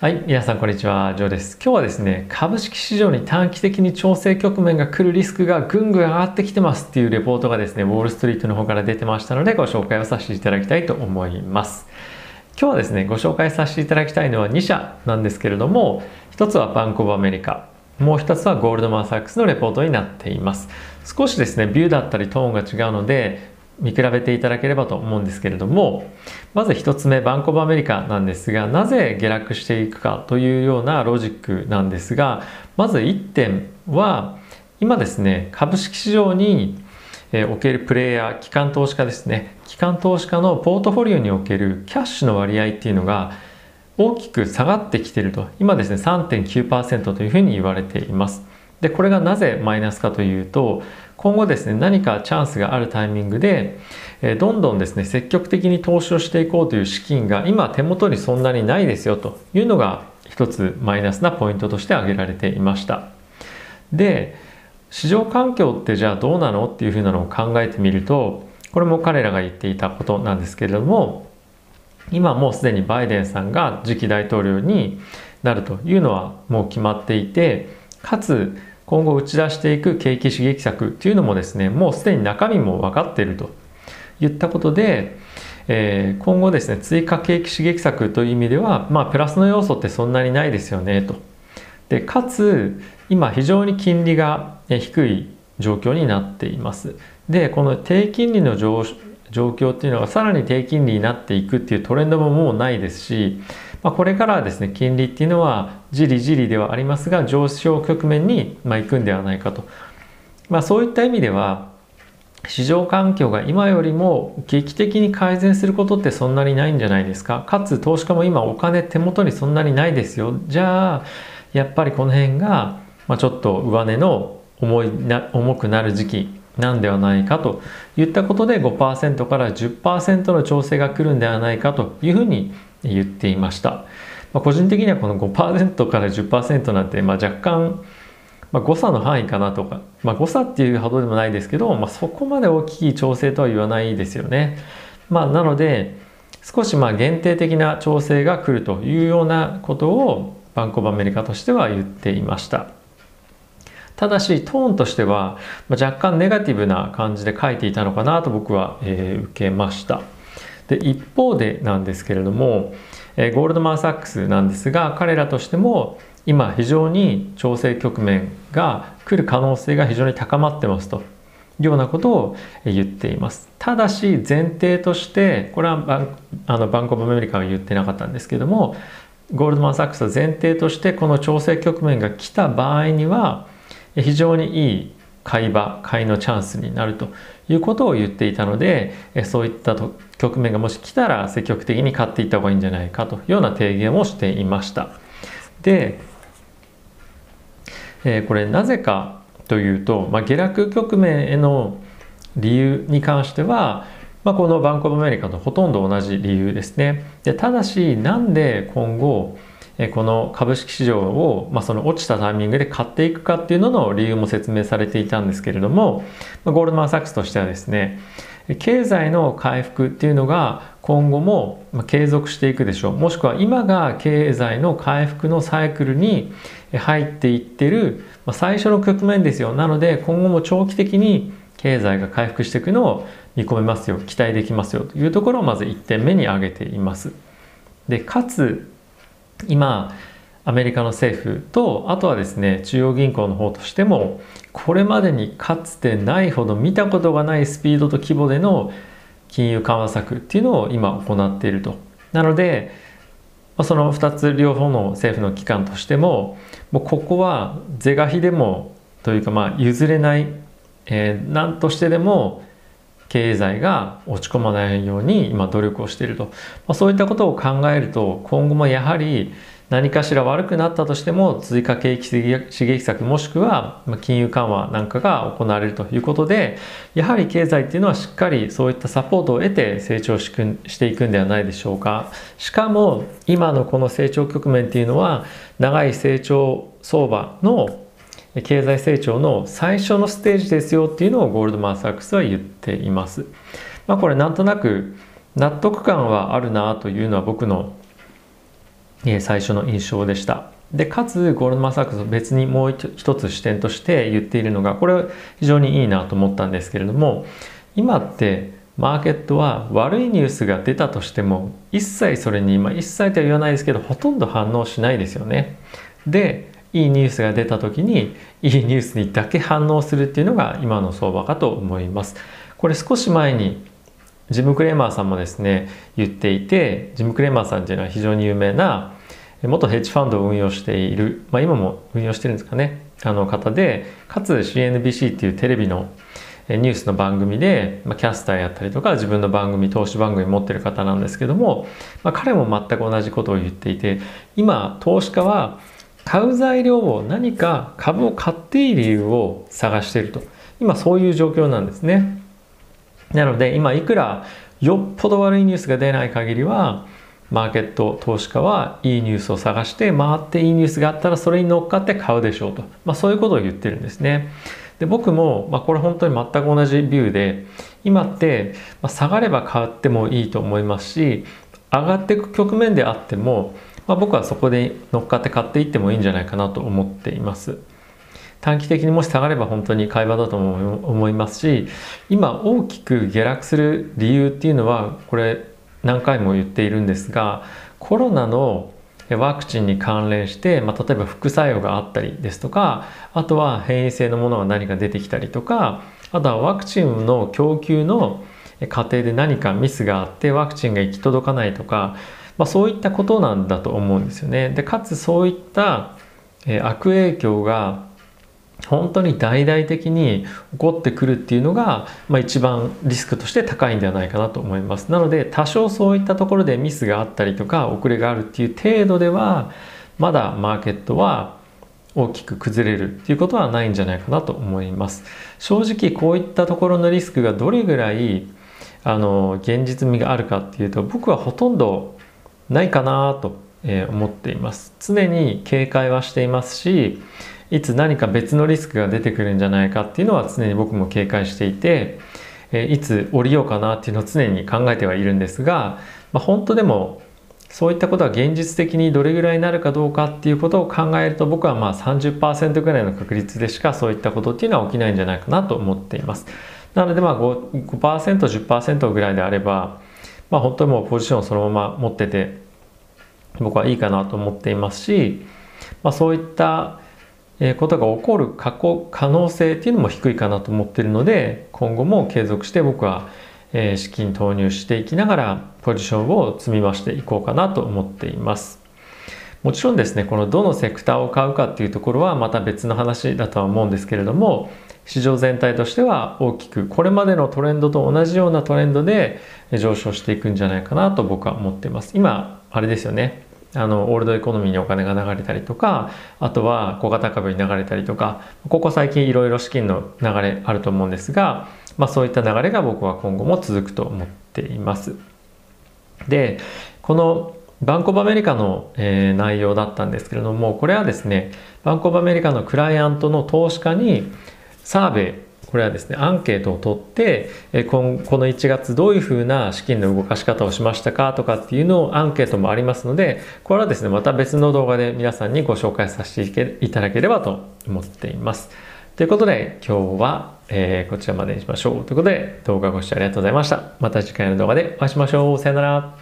はい、皆さんこんにちは、ジョーです。今日はですね、株式市場に短期的に調整局面が来るリスクがぐんぐん上がってきてますっていうレポートがですね、ウォールストリートの方から出てましたのでご紹介をさせていただきたいと思います。今日はですね、ご紹介させていただきたいのは2社なんですけれども、1つはバンコブアメリカ、もう1つはゴールドマン・サックスのレポートになっています。少しですね、ビューだったりトーンが違うので、見比べていただければと思うんですけれどもまず1つ目バンコブアメリカなんですがなぜ下落していくかというようなロジックなんですがまず1点は今ですね株式市場におけるプレイヤー機関投資家ですね。機関投資家のポートフォリオにおけるキャッシュの割合っていうのが大きく下がってきてると。今ですね3.9%というふうに言われています。でこれがなぜマイナスかというと今後ですね何かチャンスがあるタイミングで、えどんどんですね積極的に投資をしていこうという資金が今手元にそんなにないですよというのが一つマイナスなポイントとして挙げられていました。で市場環境ってじゃあどうなのっていうふうなのを考えてみるとこれも彼らが言っていたことなんですけれども今もうすでにバイデンさんが次期大統領になるというのはもう決まっていてかつ今後打ち出していく景気刺激策っていうのもですねもうすでに中身も分かっているといったことで、えー、今後ですね追加景気刺激策という意味ではまあプラスの要素ってそんなにないですよねと。でかつ今非常に金利が低い状況になっています。でこの低金利の状況っていうのがさらに低金利になっていくっていうトレンドももうないですしまあ、これからはですね金利っていうのはじりじりではありますが上昇局面にまあ行くんではないかと、まあ、そういった意味では市場環境が今よりも劇的に改善することってそんなにないんじゃないですか。かつ投資家も今お金手元にそんなにないですよ。じゃあやっぱりこの辺が、ちょっと上値の重いな重くなる時期なんではないかと。いったことで5%から10%の調整が来るんではないかというふうに言っていました。まあ、個人的にはこの5%から10%なんて、まあ、若干、まあ、誤差の範囲かなとか、まあ、誤差っていうほどでもないですけど、まあ、そこまで大きい調整とは言わないですよね。まあ、なので少しまあ限定的な調整が来るというようなことをバンコブアメリカとしては言っていました。ただしトーンとしては若干ネガティブな感じで書いていたのかなと僕は、えー、受けました。で一方でなんですけれども、えー、ゴールドマン・サックスなんですが彼らとしても今非常に調整局面が来る可能性が非常に高まってますというようなことを言っています。ただし前提としてこれはバンあのバンコブ・アメリカは言ってなかったんですけどもゴールドマン・サックスは前提としてこの調整局面が来た場合には非常にいい買い場買いのチャンスになるということを言っていたのでそういった局面がもし来たら積極的に買っていった方がいいんじゃないかというような提言をしていました。で、えー、これなぜかというと、まあ、下落局面への理由に関しては、まあ、このバンコブアメリカとほとんど同じ理由ですね。でただしなんで今後この株式市場を、まあ、その落ちたタイミングで買っていくかっていうのの理由も説明されていたんですけれどもまゴールドマン・サックスとしてはですね経済の回復っていうのが今後も継続していくでしょう。もしくは今が経済の回復のサイクルに入っていってる最初の局面ですよ。なので今後も長期的に経済が回復していくのを見込めますよ。期待できますよ。というところをまず1点目に挙げています。でかつ今アメリカの政府とあとはですね中央銀行の方としてもこれまでにかつてないほど見たことがないスピードと規模での金融緩和策っていうのを今行っていると。なのでその2つ両方の政府の機関としてももうここは是が非でもというかまあ譲れない、えー、何としてでも経済が落ち込まないように今努力をしていると、まあ、そういったことを考えると今後もやはり何かしら悪くなったとしても追加景気刺激策もしくは金融緩和なんかが行われるということでやはり経済っていうのはしっかりそういったサポートを得て成長していくんではないでしょうか。しかも今のこの成長局面っていうのは長い成長相場の経済成長の最初のステージですよっていうのをゴールドマン・サックスは言っています。まあ、これなんとなく納得感はあるなというのは僕の最初の印象でしたでかつゴールドマン・サックス別にもう一つ視点として言っているのがこれ非常にいいなと思ったんですけれども今ってマーケットは悪いニュースが出たとしても一切それに、まあ、一切とは言わないですけどほとんど反応しないですよね。でいいニュースが出た時にいいニュースにだけ反応するっていうのが今の相場かと思います。これ少し前にジム・クレーマーさんもですね言っていてジム・クレーマーさんっていうのは非常に有名な元ヘッジファンドを運用している、まあ、今も運用してるんですかねあの方でかつ CNBC っていうテレビのニュースの番組で、まあ、キャスターやったりとか自分の番組投資番組持ってる方なんですけども、まあ、彼も全く同じことを言っていて今投資家は買う材料を何か株を買っていい理由を探していると。今そういう状況なんですね。なので今いくらよっぽど悪いニュースが出ない限りはマーケット投資家はいいニュースを探して回っていいニュースがあったらそれに乗っかって買うでしょうと、まあ、そういうことを言ってるんですね。で僕も、まあ、これ本当に全く同じビューで今って、まあ、下がれば買ってもいいと思いますし上がっていく局面であっても、まあ、僕はそこで乗っかって買っていってもいいんじゃないかなと思っています。短期的にもし下がれば本当に買い場だと思いますし今大きく下落する理由っていうのはこれ何回も言っているんですがコロナのワクチンに関連して、まあ、例えば副作用があったりですとかあとは変異性のものが何か出てきたりとかあとはワクチンの供給の過程で何かミスがあってワクチンが行き届かないとか、まあ、そういったことなんだと思うんですよね。でかつそういったえ悪影響が本当に大々的に起こってくるっていうのが、まあ、一番リスクとして高いんではないかなと思いますなので多少そういったところでミスがあったりとか遅れがあるっていう程度ではまだマーケットは大きく崩れるっていうことはないんじゃないかなと思います正直こういったところのリスクがどれぐらいあの現実味があるかっていうと僕はほとんどないかなと思っています常に警戒はしていますしいつ何か別のリスクが出てくるんじゃないかっていうのは常に僕も警戒していて、えいつ降りようかなっていうのを常に考えてはいるんですが、まあ、本当でもそういったことは現実的にどれぐらいになるかどうかっていうことを考えると僕はまあ30%ぐらいの確率でしかそういったことっていうのは起きないんじゃないかなと思っています。なのでまあ5% 10%ぐらいであれば、まあ、本当にもうポジションをそのまま持ってて僕はいいかなと思っていますし、まあ、そういったことが起こる過去可能性っていうのも低いかなと思ってるので今後も継続して僕は資金投入していきながらポジションを積み増していこうかなと思っています。もちろんですねこのどのセクターを買うかっていうところはまた別の話だとは思うんですけれども市場全体としては大きくこれまでのトレンドと同じようなトレンドで上昇していくんじゃないかなと僕は思っています今あれですよねあのオールドエコノミーにお金が流れたりとかあとは小型株に流れたりとかここ最近いろいろ資金の流れあると思うんですが、まあ、そういった流れが僕は今後も続くと思っています。でこのバンコブアメリカの、えー、内容だったんですけれどもこれはですねバンコブアメリカのクライアントの投資家にサーベイこれはですねアンケートを取ってえこの1月どういうふうな資金の動かし方をしましたかとかっていうのをアンケートもありますのでこれはですねまた別の動画で皆さんにご紹介させていただければと思っています。ということで今日は、えー、こちらまでにしましょう。ということで動画ご視聴ありがとうございました。また次回の動画でお会いしましょう。さよなら。